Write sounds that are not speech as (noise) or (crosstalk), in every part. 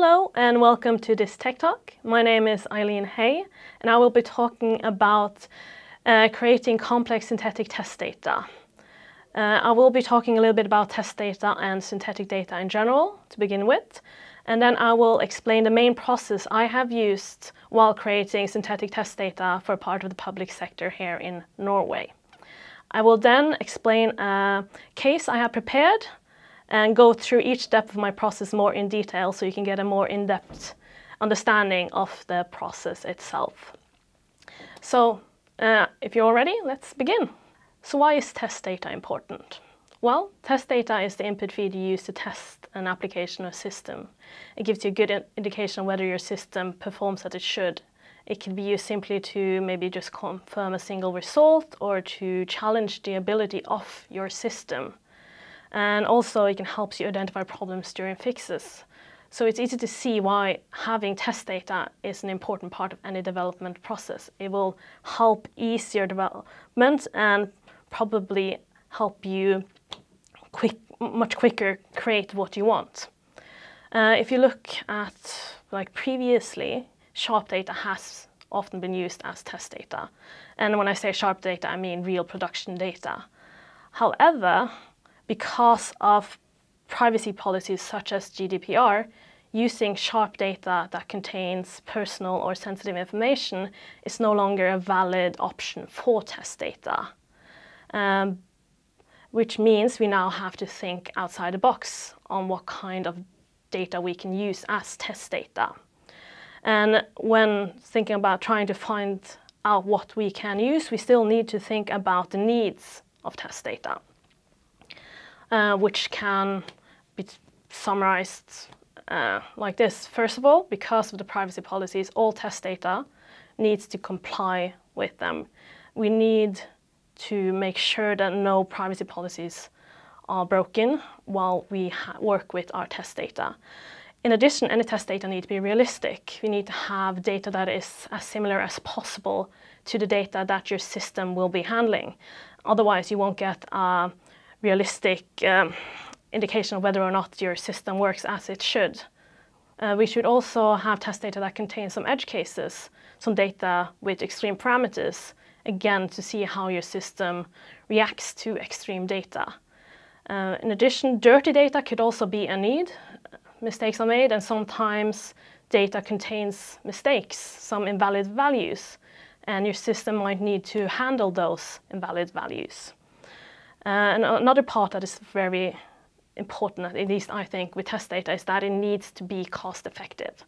Hello and welcome to this Tech Talk. My name is Aileen Hay and I will be talking about uh, creating complex synthetic test data. Uh, I will be talking a little bit about test data and synthetic data in general to begin with, and then I will explain the main process I have used while creating synthetic test data for part of the public sector here in Norway. I will then explain a case I have prepared and go through each step of my process more in detail so you can get a more in-depth understanding of the process itself. So uh, if you're ready, let's begin. So why is test data important? Well, test data is the input feed you use to test an application or system. It gives you a good indication whether your system performs as it should. It can be used simply to maybe just confirm a single result or to challenge the ability of your system. And also it can help you identify problems during fixes. So it's easy to see why having test data is an important part of any development process. It will help ease your development and probably help you quick, much quicker create what you want. Uh, if you look at like previously, sharp data has often been used as test data. And when I say sharp data, I mean real production data. However, because of privacy policies such as GDPR, using sharp data that contains personal or sensitive information is no longer a valid option for test data. Um, which means we now have to think outside the box on what kind of data we can use as test data. And when thinking about trying to find out what we can use, we still need to think about the needs of test data. Uh, which can be summarized uh, like this. First of all, because of the privacy policies, all test data needs to comply with them. We need to make sure that no privacy policies are broken while we work with our test data. In addition, any test data need to be realistic. We need to have data that is as similar as possible to the data that your system will be handling. Otherwise, you won't get a realistic um, indication of whether or not your system works as it should. Uh, we should also have test data that contains some edge cases, some data with extreme parameters, again, to see how your system reacts to extreme data. Uh, in addition, dirty data could also be a need. Mistakes are made, and sometimes data contains mistakes, some invalid values, and your system might need to handle those invalid values. Uh, and another part that is very important, at least I think, with test data is that it needs to be cost effective.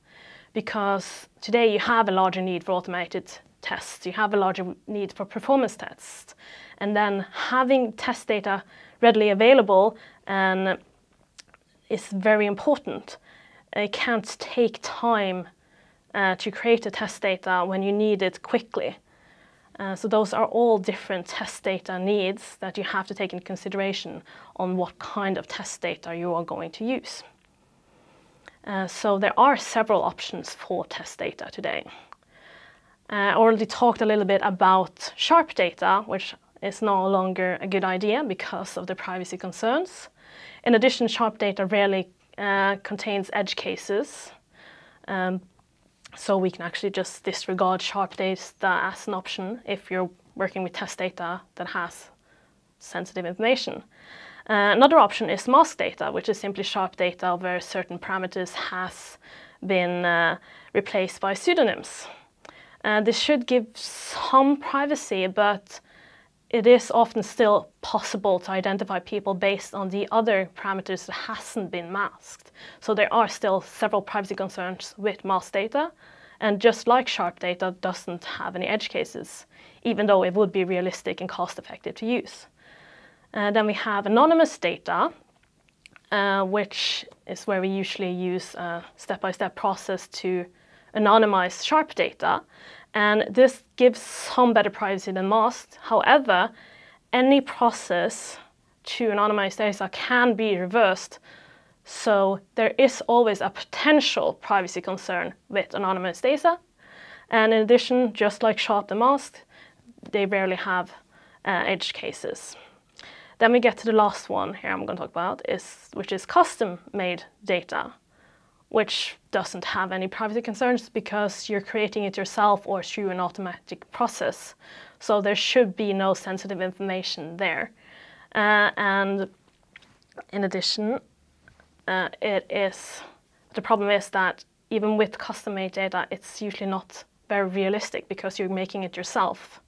Because today you have a larger need for automated tests, you have a larger need for performance tests. And then having test data readily available and is very important. It can't take time uh, to create a test data when you need it quickly. Uh, so those are all different test data needs that you have to take into consideration on what kind of test data you are going to use. Uh, so there are several options for test data today. Uh, I already talked a little bit about sharp data, which is no longer a good idea because of the privacy concerns. In addition, sharp data rarely uh, contains edge cases. Um, so we can actually just disregard sharp data as an option if you're working with test data that has sensitive information. Uh, another option is mask data, which is simply sharp data where certain parameters has been uh, replaced by pseudonyms. Uh, this should give some privacy, but it is often still possible to identify people based on the other parameters that hasn't been masked. So there are still several privacy concerns with masked data. And just like sharp data doesn't have any edge cases, even though it would be realistic and cost effective to use. Uh, then we have anonymous data, uh, which is where we usually use a step-by-step -step process to anonymize sharp data. And this gives some better privacy than masked. However, any process to anonymize data can be reversed. So there is always a potential privacy concern with anonymous data. And in addition, just like sharp and masked, they rarely have uh, edge cases. Then we get to the last one here I'm going to talk about, is, which is custom-made data, which doesn't have any privacy concerns because you're creating it yourself or through an automatic process. So there should be no sensitive information there. Uh, and in addition, uh, it is the problem is that even with custom-made data, it's usually not very realistic because you're making it yourself.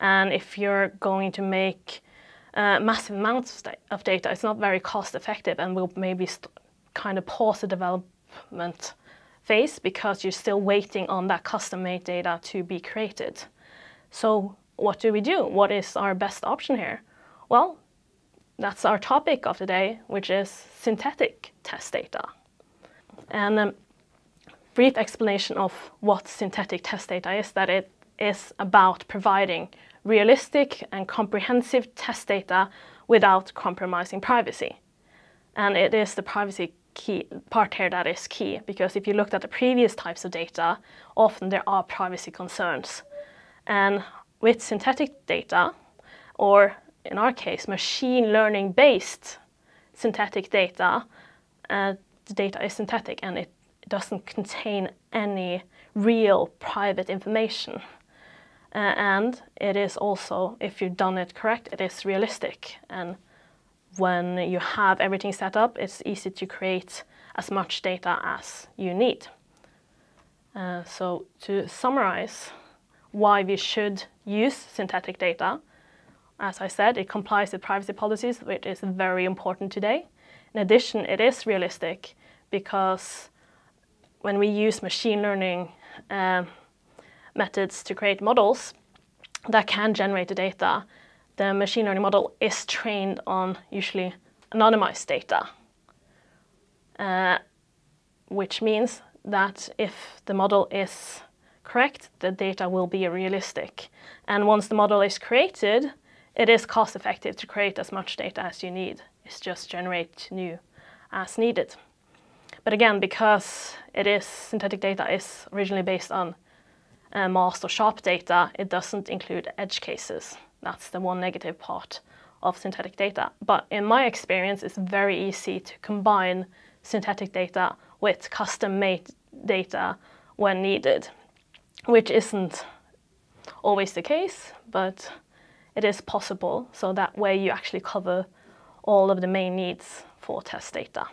And if you're going to make uh, massive amounts of data, it's not very cost effective and will maybe kind of pause the development phase because you're still waiting on that custom-made data to be created. So what do we do? What is our best option here? Well, that's our topic of the day, which is synthetic test data. And a um, brief explanation of what synthetic test data is, that it is about providing realistic and comprehensive test data without compromising privacy. And it is the privacy key part here that is key, because if you looked at the previous types of data, often there are privacy concerns. And with synthetic data, or in our case, machine learning based synthetic data, uh, the data is synthetic and it doesn't contain any real private information. Uh, and it is also, if you've done it correct, it is realistic. And when you have everything set up, it's easy to create as much data as you need. Uh, so to summarize why we should use synthetic data, as I said, it complies with privacy policies, which is very important today. In addition, it is realistic because when we use machine learning uh, methods to create models that can generate the data, the machine learning model is trained on usually anonymized data, uh, which means that if the model is correct, the data will be realistic. And once the model is created, it is cost effective to create as much data as you need. It's just generate new as needed. But again, because it is synthetic data is originally based on uh, or sharp data, it doesn't include edge cases. That's the one negative part of synthetic data. But in my experience, it's very easy to combine synthetic data with custom-made data when needed, which isn't always the case, but it is possible. So that way you actually cover all of the main needs for test data.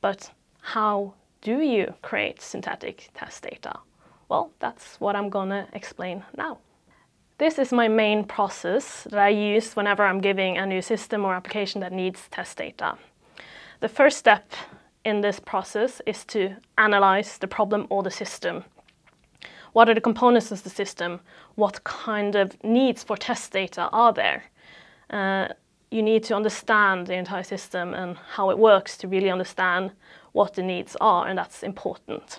But how do you create synthetic test data? Well, that's what I'm gonna explain now. This is my main process that I use whenever I'm giving a new system or application that needs test data. The first step in this process is to analyze the problem or the system. What are the components of the system? What kind of needs for test data are there? Uh, you need to understand the entire system and how it works to really understand what the needs are, and that's important.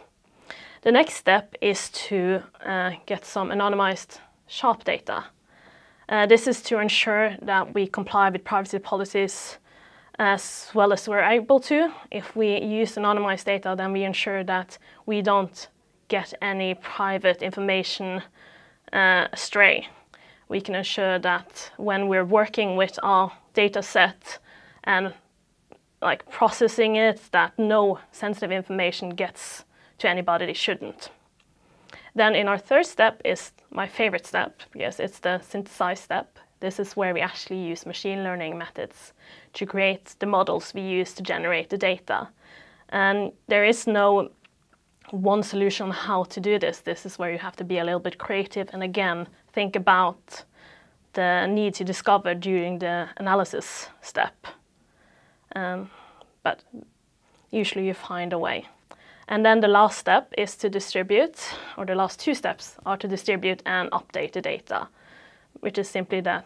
The next step is to uh, get some anonymized sharp data. Uh, this is to ensure that we comply with privacy policies as well as we're able to. If we use anonymized data, then we ensure that we don't get any private information uh, astray. We can ensure that when we're working with our data set and like processing it, that no sensitive information gets to anybody it shouldn't. Then in our third step is my favorite step, because it's the synthesize step. This is where we actually use machine learning methods to create the models we use to generate the data. And there is no one solution on how to do this. This is where you have to be a little bit creative and again, think about the needs you discover during the analysis step. Um, but usually you find a way. And then the last step is to distribute, or the last two steps are to distribute and update the data, which is simply that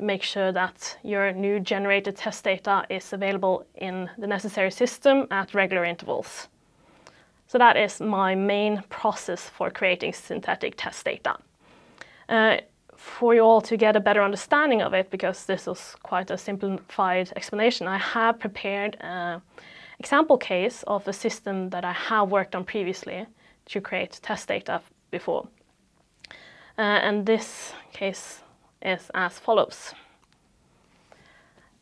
make sure that your new generated test data is available in the necessary system at regular intervals. So that is my main process for creating synthetic test data. Uh, for you all to get a better understanding of it, because this was quite a simplified explanation, I have prepared uh, example case of a system that I have worked on previously to create test data before. Uh, and this case is as follows.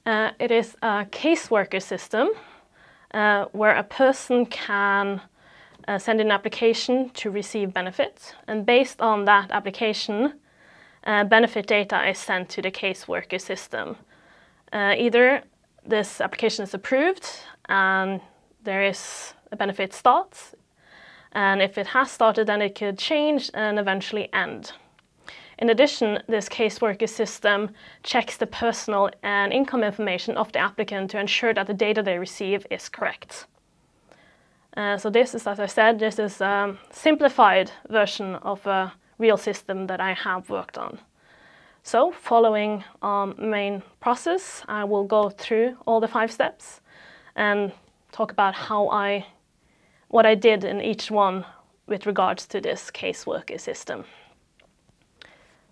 Uh, it is a caseworker system uh, where a person can uh, send an application to receive benefits. And based on that application, uh, benefit data is sent to the caseworker system. Uh, either this application is approved and there is a benefit starts, and if it has started, then it could change and eventually end. In addition, this caseworker system checks the personal and income information of the applicant to ensure that the data they receive is correct. Uh, so this is, as I said, this is a simplified version of a real system that I have worked on. So following our main process, I will go through all the five steps and talk about how I, what I did in each one with regards to this caseworker system.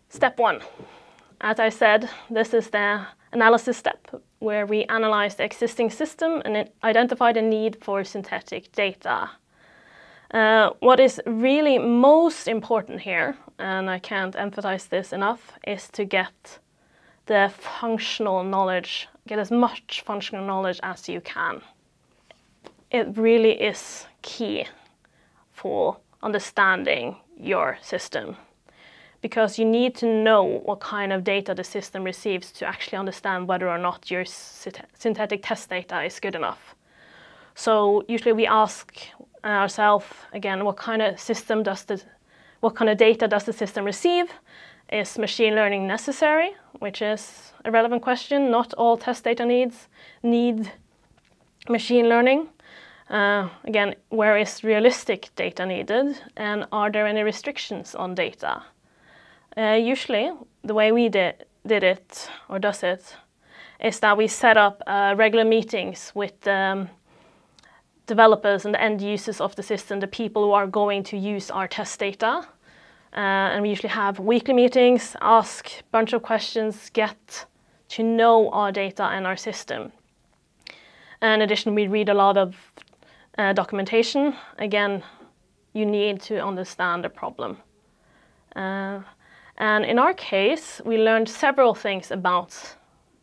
Step one. As I said, this is the analysis step where we analyze the existing system and identify the need for synthetic data. Uh, what is really most important here, and I can't emphasize this enough, is to get the functional knowledge, get as much functional knowledge as you can. It really is key for understanding your system because you need to know what kind of data the system receives to actually understand whether or not your synthetic test data is good enough. So usually we ask uh, ourselves again, what kind of system does the, what kind of data does the system receive? Is machine learning necessary? Which is a relevant question. Not all test data needs need machine learning. Uh, again, where is realistic data needed? And are there any restrictions on data? Uh, usually, the way we did, did it, or does it, is that we set up uh, regular meetings with um, developers and the end users of the system, the people who are going to use our test data. Uh, and we usually have weekly meetings, ask a bunch of questions, get to know our data and our system. In addition, we read a lot of uh, documentation. Again, you need to understand the problem. Uh, and in our case, we learned several things about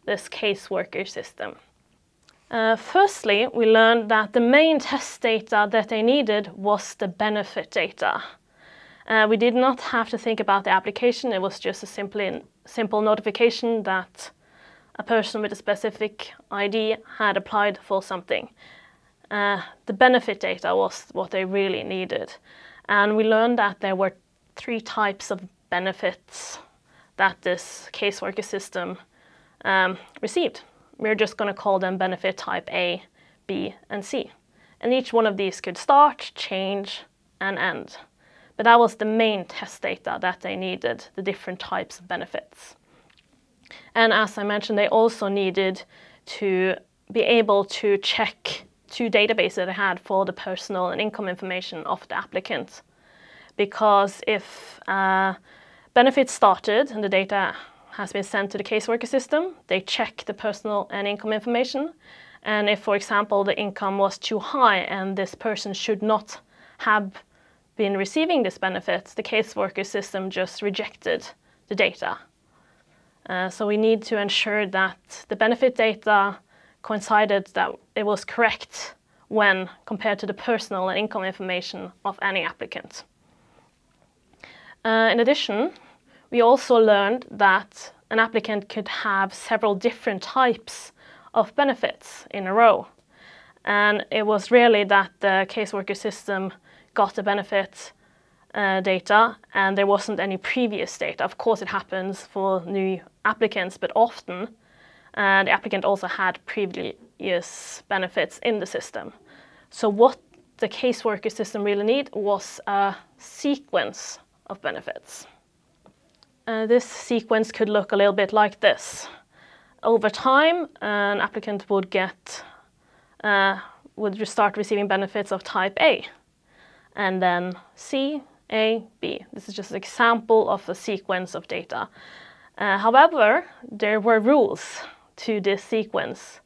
this caseworker system. Uh, firstly, we learned that the main test data that they needed was the benefit data. Uh, we did not have to think about the application, it was just a simply, simple notification that a person with a specific ID had applied for something. Uh, the benefit data was what they really needed. And we learned that there were three types of benefits that this caseworker system um, received. We're just going to call them benefit type A, B, and C. And each one of these could start, change, and end. But that was the main test data that they needed, the different types of benefits. And as I mentioned, they also needed to be able to check two databases they had for the personal and income information of the applicant. Because if uh, benefits started and the data has been sent to the caseworker system. They check the personal and income information. And if, for example, the income was too high and this person should not have been receiving this benefit, the caseworker system just rejected the data. Uh, so we need to ensure that the benefit data coincided that it was correct when compared to the personal and income information of any applicant. Uh, in addition, we also learned that an applicant could have several different types of benefits in a row. And it was really that the caseworker system got the benefit uh, data and there wasn't any previous data. Of course, it happens for new applicants, but often uh, the applicant also had previous benefits in the system. So what the caseworker system really need was a sequence of benefits. Uh, this sequence could look a little bit like this. Over time, an applicant would get uh, would start receiving benefits of type A, and then C, A, B. This is just an example of a sequence of data. Uh, however, there were rules to this sequence.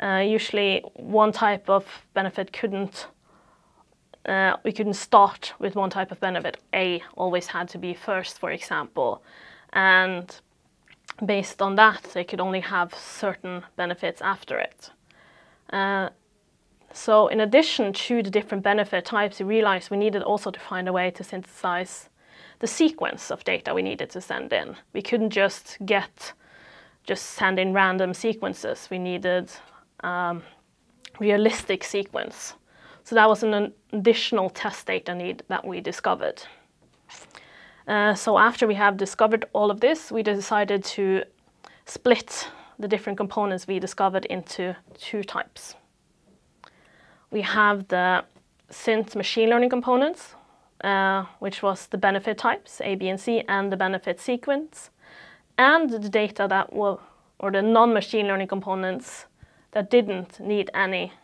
Uh, usually, one type of benefit couldn't uh, we couldn't start with one type of benefit. A always had to be first, for example. And based on that, they could only have certain benefits after it. So in addition to the different benefit types, we realized we needed also to find a way to synthesize the sequence of data we needed to send in. We couldn't just get, just send in random sequences. We needed um, realistic sequence. So that was an additional test data need that we discovered. Uh, so after we have discovered all of this, we decided to split the different components we discovered into two types. We have the synth machine learning components, uh, which was the benefit types, A, B, and C, and the benefit sequence, and the data that were, or the non-machine learning components that didn't need any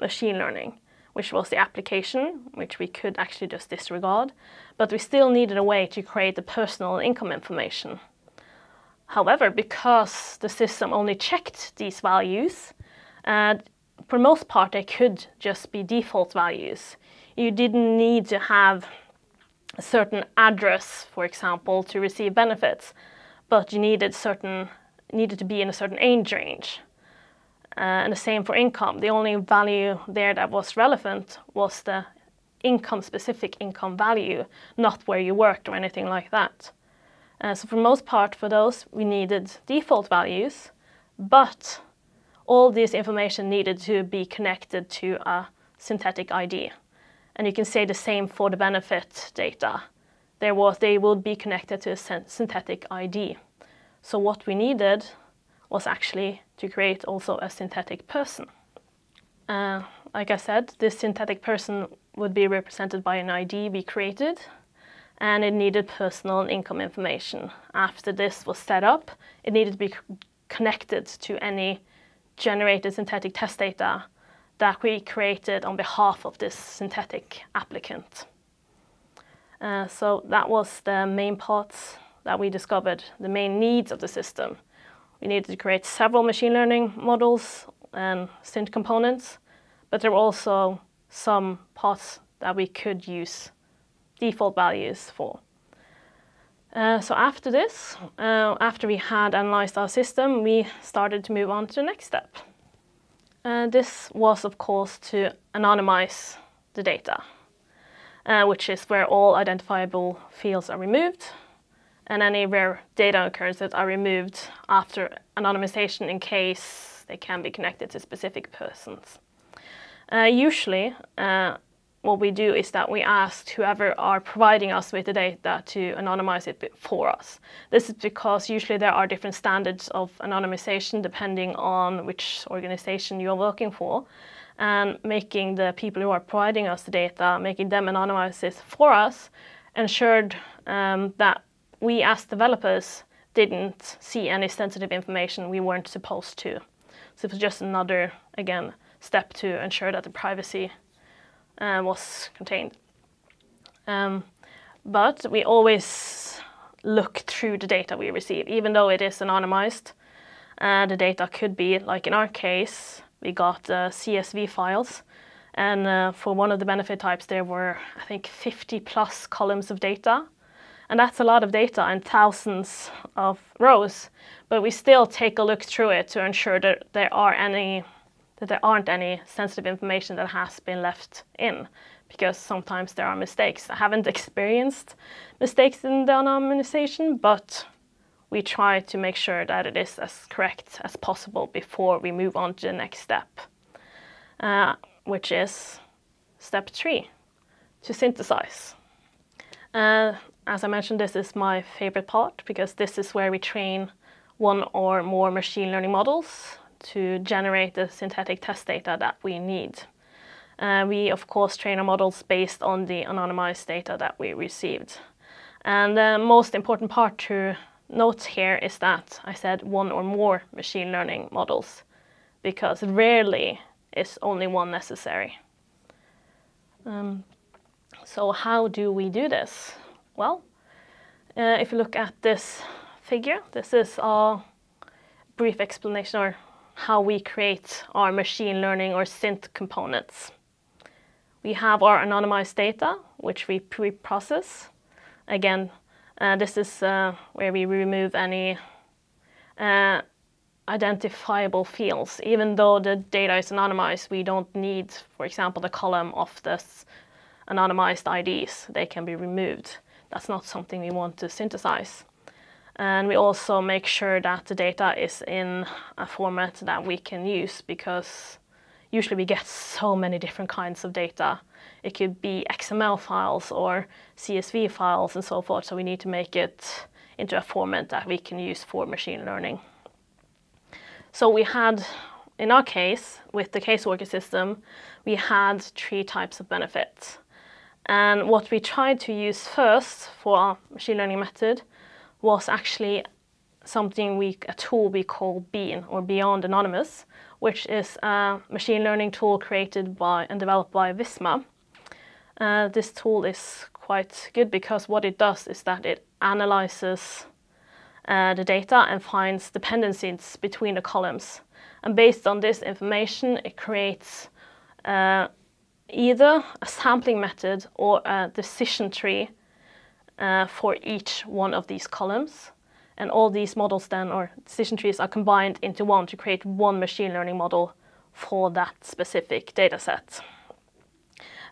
machine learning, which was the application, which we could actually just disregard, but we still needed a way to create the personal income information. However, because the system only checked these values, uh, for most part they could just be default values. You didn't need to have a certain address, for example, to receive benefits, but you needed certain needed to be in a certain age range. Uh, and the same for income. The only value there that was relevant was the income specific income value, not where you worked or anything like that. Uh, so for most part, for those, we needed default values, but all this information needed to be connected to a synthetic ID. And you can say the same for the benefit data. There was, they would be connected to a synthetic ID. So what we needed was actually to create also a synthetic person. Uh, like I said, this synthetic person would be represented by an ID we created, and it needed personal income information. After this was set up, it needed to be connected to any generated synthetic test data that we created on behalf of this synthetic applicant. Uh, so that was the main parts that we discovered, the main needs of the system. We needed to create several machine learning models and synth components, but there were also some parts that we could use default values for. Uh, so after this, uh, after we had analyzed our system, we started to move on to the next step. Uh, this was, of course, to anonymize the data, uh, which is where all identifiable fields are removed and any rare data occurrences are removed after anonymization in case they can be connected to specific persons. Uh, usually, what we do is that we ask whoever are providing us with the data to anonymize it for us. This is because usually there are different standards of anonymization depending on which organization you're working for. And making the people who are providing us the data, making them anonymize this for us, ensured um, that we as developers didn't see any sensitive information we weren't supposed to. So it was just another, again, step to ensure that the privacy uh, was contained. Um, but we always look through the data we receive, even though it is anonymized. Uh, the data could be, like in our case, we got uh, CSV files. And uh, for one of the benefit types, there were, I think, 50 plus columns of data. And that's a lot of data and thousands of rows. But we still take a look through it to ensure that there are any that there aren't any sensitive information that has been left in because sometimes there are mistakes. I haven't (laughs) experienced mistakes in the anonymization, but we try to make sure that it is as correct as possible before we move on to the next step, uh, which is step three, to synthesize. Uh, as I mentioned, this is my favorite part because this is where we train one or more machine learning models to generate the synthetic test data that we need. Uh, we, of course, train our models based on the anonymized data that we received. And the most important part to note here is that I said one or more machine learning models, because rarely is only one necessary. Um, so how do we do this? Well, uh, if you look at this figure, this is a brief explanation or how we create our machine learning or synth components. We have our anonymized data, which we pre-process. Again, uh, this is uh, where we remove any uh, identifiable fields. Even though the data is anonymized, we don't need, for example, the column of this anonymized IDs. They can be removed. That's not something we want to synthesize. And we also make sure that the data is in a format that we can use because usually we get so many different kinds of data. It could be XML files or CSV files and so forth, so we need to make it into a format that we can use for machine learning. So we had, in our case, with the caseworker system, we had three types of benefits. And what we tried to use first for our machine learning method was actually something we, a tool we call Bean or Beyond Anonymous, which is a machine learning tool created by and developed by Visma. Uh, this tool is quite good because what it does is that it analyzes uh, the data and finds dependencies between the columns. And based on this information, it creates uh, either a sampling method or a decision tree uh, for each one of these columns. And all these models then, or decision trees, are combined into one to create one machine learning model for that specific data set.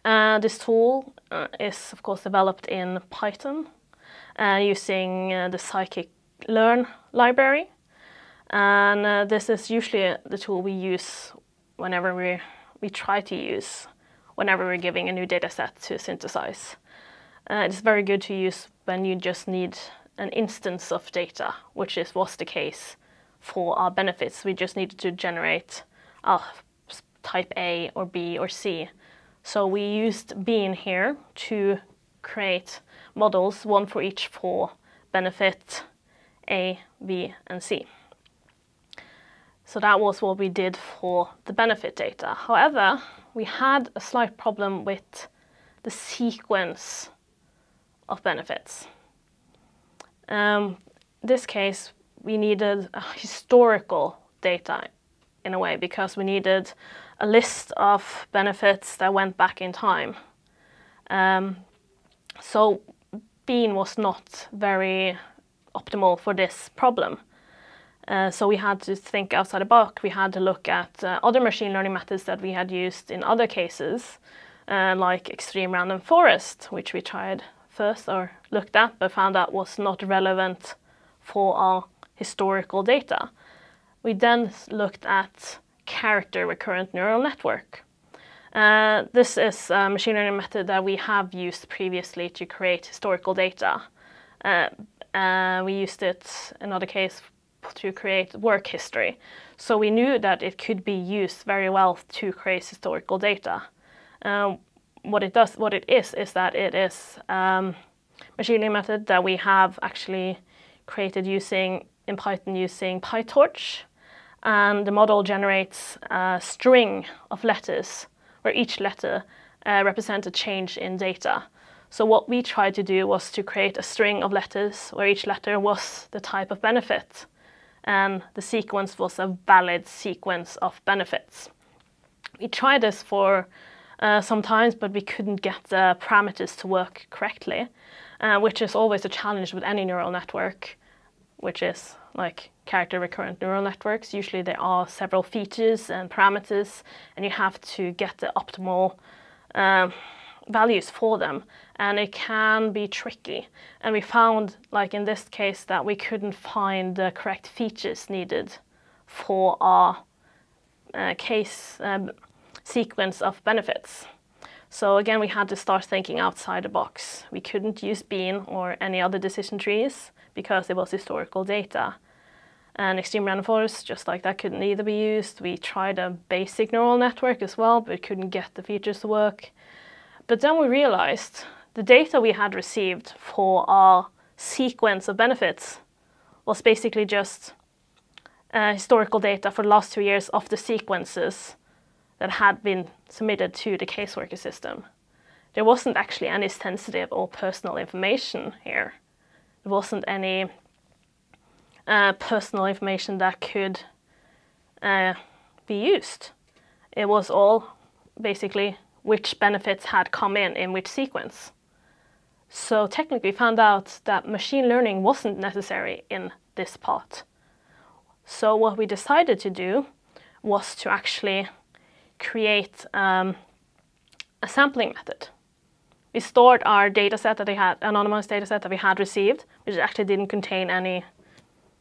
Uh, this tool uh, is, of course, developed in Python uh, using uh, the scikit-learn library. And uh, this is usually the tool we use whenever we, we try to use whenever we're giving a new data set to synthesize. Uh, it's very good to use when you just need an instance of data, which is was the case for our benefits. We just needed to generate a type A or B or C. So we used Bean here to create models, one for each for benefit A, B, and C. So that was what we did for the benefit data. However, we had a slight problem with the sequence of benefits. Um, this case, we needed historical data in a way because we needed a list of benefits that went back in time. Um, so Bean was not very optimal for this problem. Uh, so we had to think outside the box. We had to look at uh, other machine learning methods that we had used in other cases, uh, like extreme random forest, which we tried first or looked at but found out was not relevant for our historical data. We then looked at character recurrent neural network. Uh, this is a machine learning method that we have used previously to create historical data. Uh, uh, we used it in another case to create work history. So we knew that it could be used very well to create historical data. Um, what it does, what it is, is that it is um, machine learning method that we have actually created using in Python using PyTorch, and the model generates a string of letters where each letter uh, represents a change in data. So what we tried to do was to create a string of letters where each letter was the type of benefit, and the sequence was a valid sequence of benefits. We tried this for uh, sometimes, but we couldn't get the parameters to work correctly, uh, which is always a challenge with any neural network, which is like character recurrent neural networks. Usually there are several features and parameters, and you have to get the optimal uh, values for them, and it can be tricky. And we found, like in this case, that we couldn't find the correct features needed for our uh, case um, sequence of benefits. So again, we had to start thinking outside the box. We couldn't use Bean or any other decision trees because it was historical data. And extreme random forest, just like that, couldn't either be used. We tried a basic neural network as well, but couldn't get the features to work. But then we realized the data we had received for our sequence of benefits was basically just uh, historical data for the last two years of the sequences that had been submitted to the caseworker system. There wasn't actually any sensitive or personal information here. There wasn't any uh, personal information that could uh, be used. It was all basically which benefits had come in in which sequence. So technically we found out that machine learning wasn't necessary in this part. So what we decided to do was to actually create um, a sampling method. We stored our data set that we had, anonymized data set that we had received, which actually didn't contain any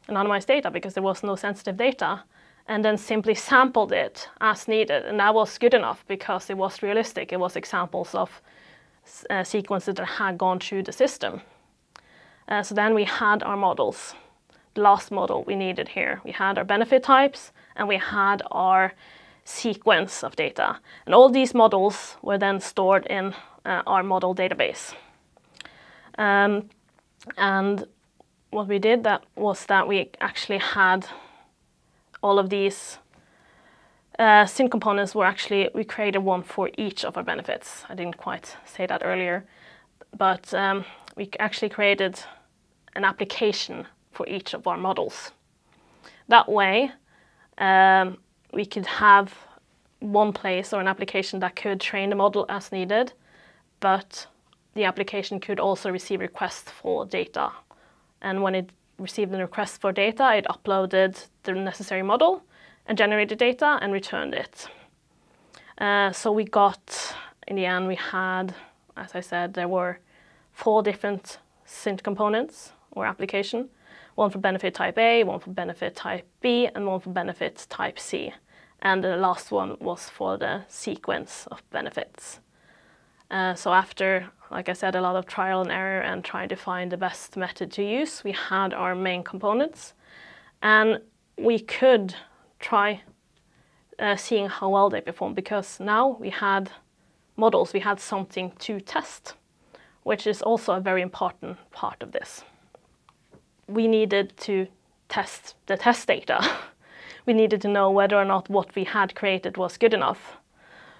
anonymized data because there was no sensitive data, and then simply sampled it as needed. And that was good enough because it was realistic. It was examples of uh, sequences that had gone through the system. Uh, so then we had our models. The last model we needed here. We had our benefit types and we had our sequence of data. And all these models were then stored in uh, our model database. Um, and what we did that was that we actually had all of these uh, Synth components were actually, we created one for each of our benefits. I didn't quite say that earlier, but um, we actually created an application for each of our models. That way, um, we could have one place or an application that could train the model as needed, but the application could also receive requests for data. And when it received a request for data, it uploaded the necessary model and generated data and returned it. Uh, so we got, in the end, we had, as I said, there were four different Synth components or application, one for benefit type A, one for benefit type B, and one for benefit type C. And the last one was for the sequence of benefits. Uh, so after, like I said, a lot of trial and error and trying to find the best method to use, we had our main components. And we could try uh, seeing how well they perform because now we had models, we had something to test, which is also a very important part of this. We needed to test the test data. (laughs) we needed to know whether or not what we had created was good enough.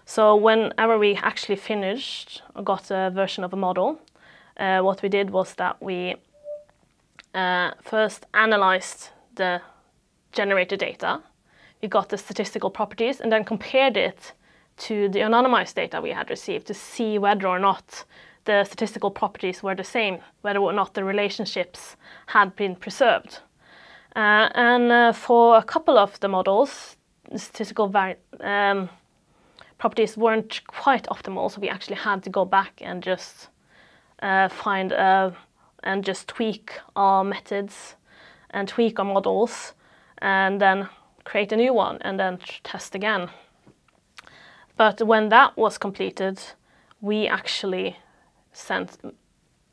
So whenever we actually finished or got a version of a model, uh, what we did was that we uh, first analyzed the generated data we got the statistical properties and then compared it to the anonymized data we had received to see whether or not the statistical properties were the same, whether or not the relationships had been preserved. Uh, and uh, for a couple of the models, the statistical um, properties weren't quite optimal, so we actually had to go back and just uh, find uh, and just tweak our methods and tweak our models and then create a new one and then test again. But when that was completed, we actually sent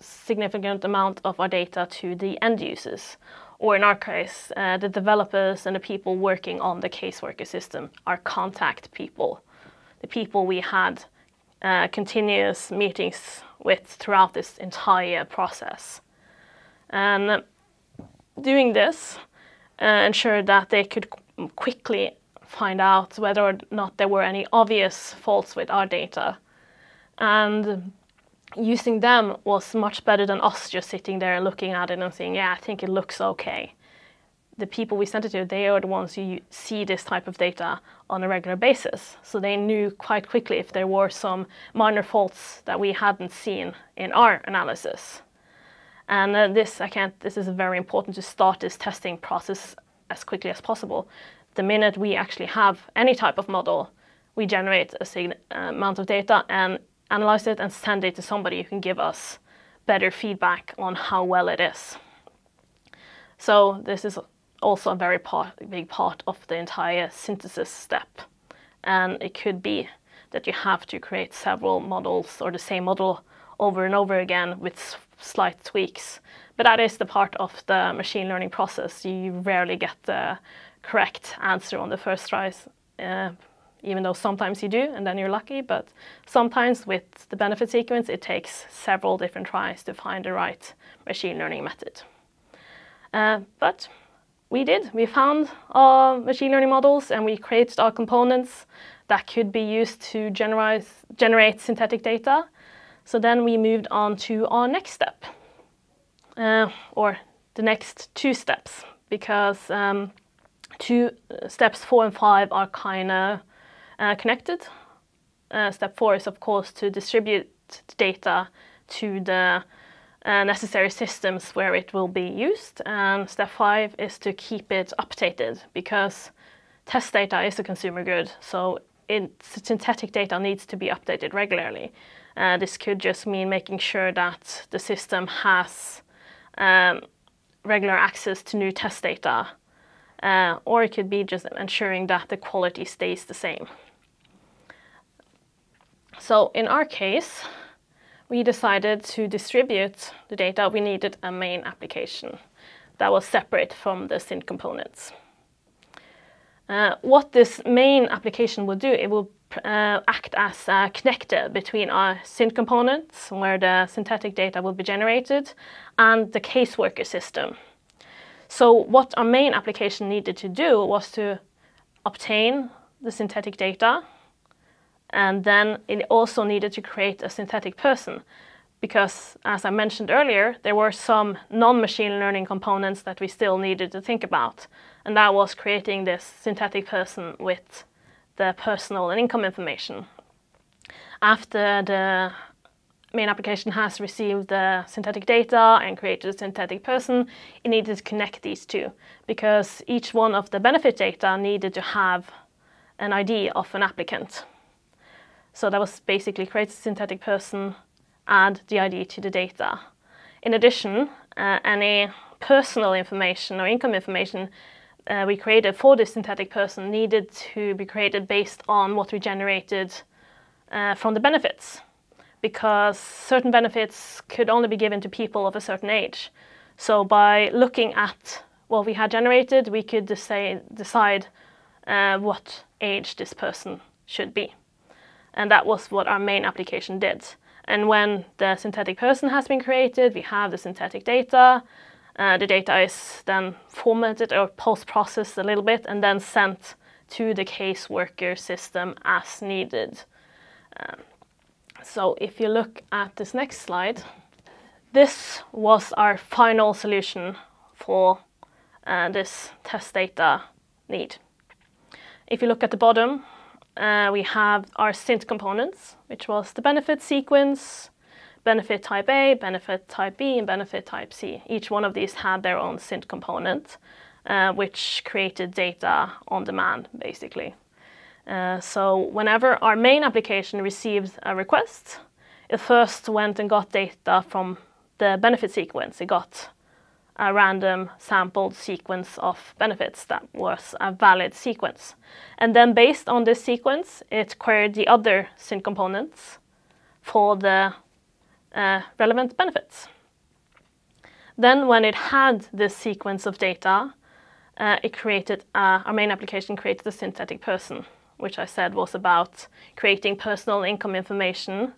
significant amount of our data to the end users, or in our case, uh, the developers and the people working on the caseworker system, our contact people, the people we had uh, continuous meetings with throughout this entire process. And doing this uh, ensured that they could quickly find out whether or not there were any obvious faults with our data. And using them was much better than us just sitting there looking at it and saying, yeah, I think it looks okay. The people we sent it to, they are the ones who see this type of data on a regular basis. So they knew quite quickly if there were some minor faults that we hadn't seen in our analysis. And uh, this, I can't, this is very important to start this testing process as quickly as possible. The minute we actually have any type of model, we generate a uh, amount of data and analyze it and send it to somebody who can give us better feedback on how well it is. So this is also a very part, big part of the entire synthesis step. And it could be that you have to create several models or the same model over and over again with slight tweaks but that is the part of the machine learning process. You rarely get the correct answer on the first try, uh, even though sometimes you do, and then you're lucky. But sometimes with the benefit sequence, it takes several different tries to find the right machine learning method. Uh, but we did. We found our machine learning models and we created our components that could be used to generate, synthetic data. So then we moved on to our next step uh, or the next two steps because um, two uh, steps four and five are kind of uh, connected. Uh, step four is of course to distribute data to the uh, necessary systems where it will be used. And step five is to keep it updated because test data is a consumer good. So synthetic data needs to be updated regularly. Uh, this could just mean making sure that the system has um, regular access to new test data, uh, or it could be just ensuring that the quality stays the same. So in our case, we decided to distribute the data. We needed a main application that was separate from the Synth components. Uh, what this main application will do, it will uh, act as a connector between our Synth components, where the synthetic data will be generated, and the caseworker system. So what our main application needed to do was to obtain the synthetic data, and then it also needed to create a synthetic person, because as I mentioned earlier, there were some non-machine learning components that we still needed to think about, and that was creating this synthetic person with the personal and income information. After the main application has received the synthetic data and created a synthetic person, it needed to connect these two because each one of the benefit data needed to have an ID of an applicant. So that was basically create a synthetic person, add the ID to the data. In addition, uh, any personal information or income information uh, we created for this synthetic person needed to be created based on what we generated uh, from the benefits because certain benefits could only be given to people of a certain age. So by looking at what we had generated, we could decide, uh, what age this person should be. And that was what our main application did. And when the synthetic person has been created, we have the synthetic data, uh, the data is then formatted or post-processed a little bit and then sent to the caseworker system as needed. Um, so if you look at this next slide, this was our final solution for uh, this test data need. If you look at the bottom, uh, we have our Synth components, which was the benefit sequence, benefit type A, benefit type B, and benefit type C. Each one of these had their own Synth component, uh, which created data on demand, basically. Uh, so whenever our main application received a request, it first went and got data from the benefit sequence. It got a random sampled sequence of benefits that was a valid sequence. And then based on this sequence, it queried the other Synth components for the uh, relevant benefits. Then when it had this sequence of data, uh, it created, uh, our main application created a synthetic person, which I said was about creating personal income information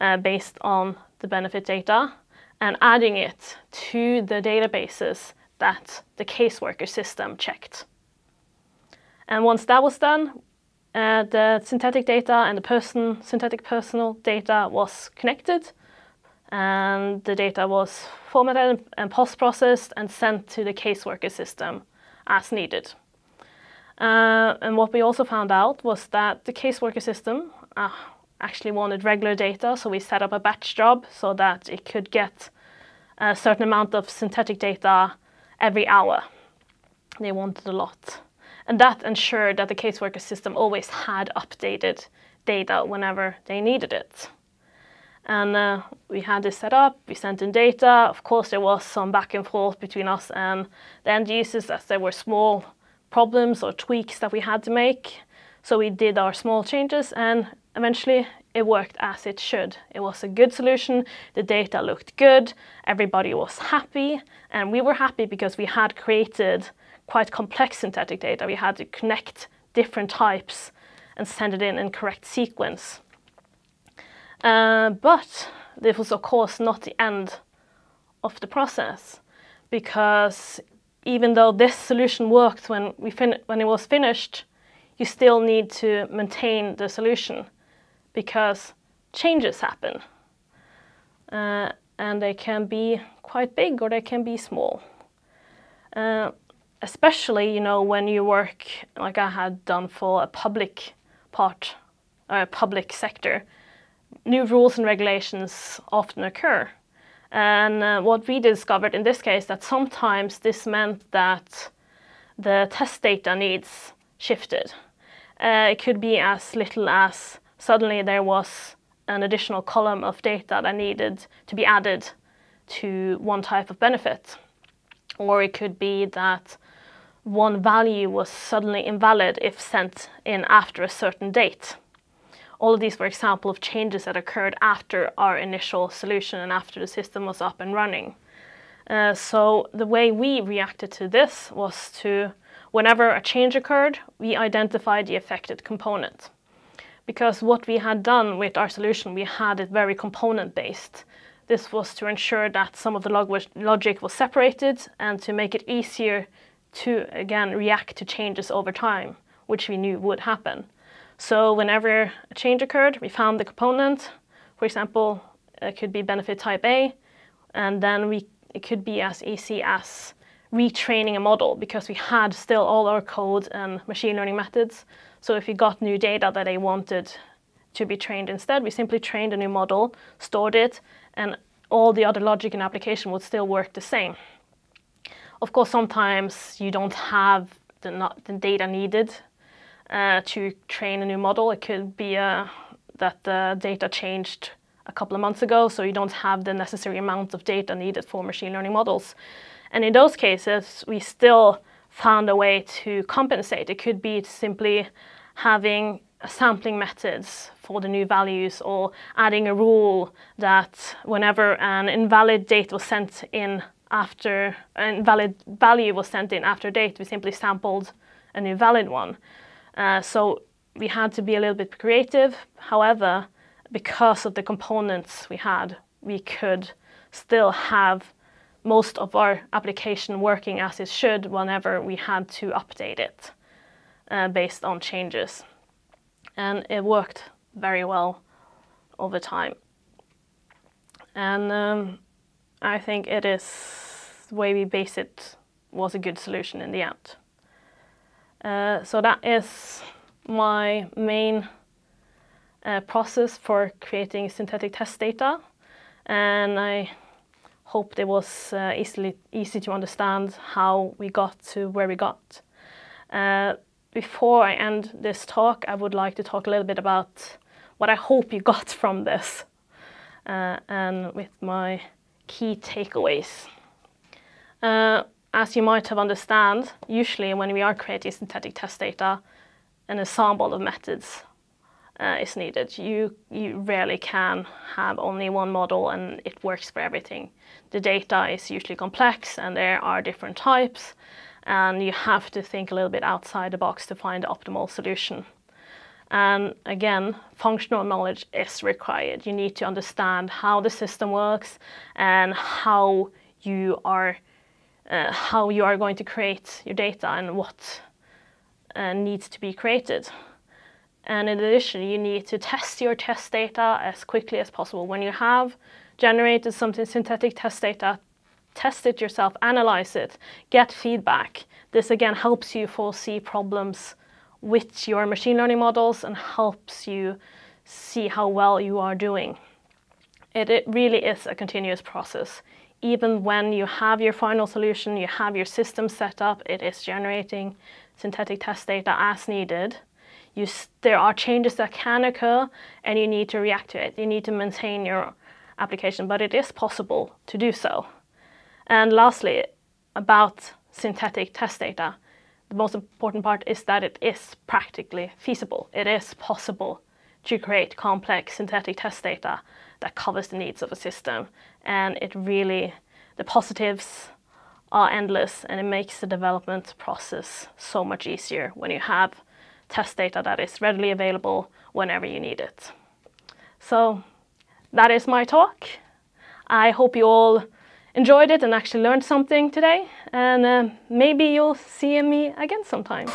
uh, based on the benefit data and adding it to the databases that the caseworker system checked. And once that was done, uh, the synthetic data and the person, synthetic personal data was connected and the data was formatted and post-processed and sent to the caseworker system as needed. Uh, and what we also found out was that the caseworker system uh, actually wanted regular data, so we set up a batch job so that it could get a certain amount of synthetic data every hour. They wanted a lot. And that ensured that the caseworker system always had updated data whenever they needed it. And uh, we had this set up, we sent in data. Of course, there was some back and forth between us and the end users as they were small problems or tweaks that we had to make. So we did our small changes and eventually it worked as it should. It was a good solution, the data looked good, everybody was happy, and we were happy because we had created quite complex synthetic data. We had to connect different types and send it in in correct sequence. Uh, but this was of course not the end of the process because even though this solution worked when, we when it was finished, you still need to maintain the solution because changes happen. Uh, and they can be quite big or they can be small. Uh, especially, you know, when you work like I had done for a public part, or a public sector, new rules and regulations often occur. And uh, what we discovered in this case that sometimes this meant that the test data needs shifted. Uh, it could be as little as suddenly there was an additional column of data that needed to be added to one type of benefit. Or it could be that one value was suddenly invalid if sent in after a certain date. All of these were examples of changes that occurred after our initial solution and after the system was up and running. Uh, so the way we reacted to this was to, whenever a change occurred, we identified the affected component. Because what we had done with our solution, we had it very component-based. This was to ensure that some of the log logic was separated and to make it easier to, again, react to changes over time, which we knew would happen. So whenever a change occurred, we found the component. For example, it could be benefit type A, and then we, it could be as easy as retraining a model because we had still all our code and machine learning methods. So if we got new data that they wanted to be trained instead, we simply trained a new model, stored it, and all the other logic and application would still work the same. Of course, sometimes you don't have the, not, the data needed uh, to train a new model. It could be uh, that the data changed a couple of months ago, so you don't have the necessary amount of data needed for machine learning models. And in those cases, we still found a way to compensate. It could be simply having sampling methods for the new values or adding a rule that whenever an invalid date was sent in after an invalid value was sent in after date, we simply sampled a new valid one. Uh, so we had to be a little bit creative. However, because of the components we had, we could still have most of our application working as it should whenever we had to update it uh, based on changes. And it worked very well over time. And um, I think it is the way we base it was a good solution in the end. Uh, so that is my main uh, process for creating synthetic test data. And I hoped it was uh, easily easy to understand how we got to where we got. Uh, before I end this talk, I would like to talk a little bit about what I hope you got (laughs) from this uh, and with my key takeaways. As you might have understand, usually when we are creating synthetic test data, an ensemble of methods uh, is needed. You, you rarely can have only one model and it works for everything. The data is usually complex and there are different types and you have to think a little bit outside the box to find the optimal solution. And again, functional knowledge is required. You need to understand how the system works and how you are uh, how you are going to create your data and what uh, needs to be created. And in addition, you need to test your test data as quickly as possible. When you have generated something synthetic test data, test it yourself, analyze it, get feedback. This again helps you foresee problems with your machine learning models and helps you see how well you are doing. It, it really is a continuous process. Even when you have your final solution, you have your system set up, it is generating synthetic test data as needed. You, there are changes that can occur and you need to react to it. You need to maintain your application, but it is possible to do so. And lastly, about synthetic test data, the most important part is that it is practically feasible. It is possible to create complex synthetic test data that covers the needs of a system. And it really, the positives are endless and it makes the development process so much easier when you have test data that is readily available whenever you need it. So that is my talk. I hope you all enjoyed it and actually learned something today. And uh, maybe you'll see me again sometime.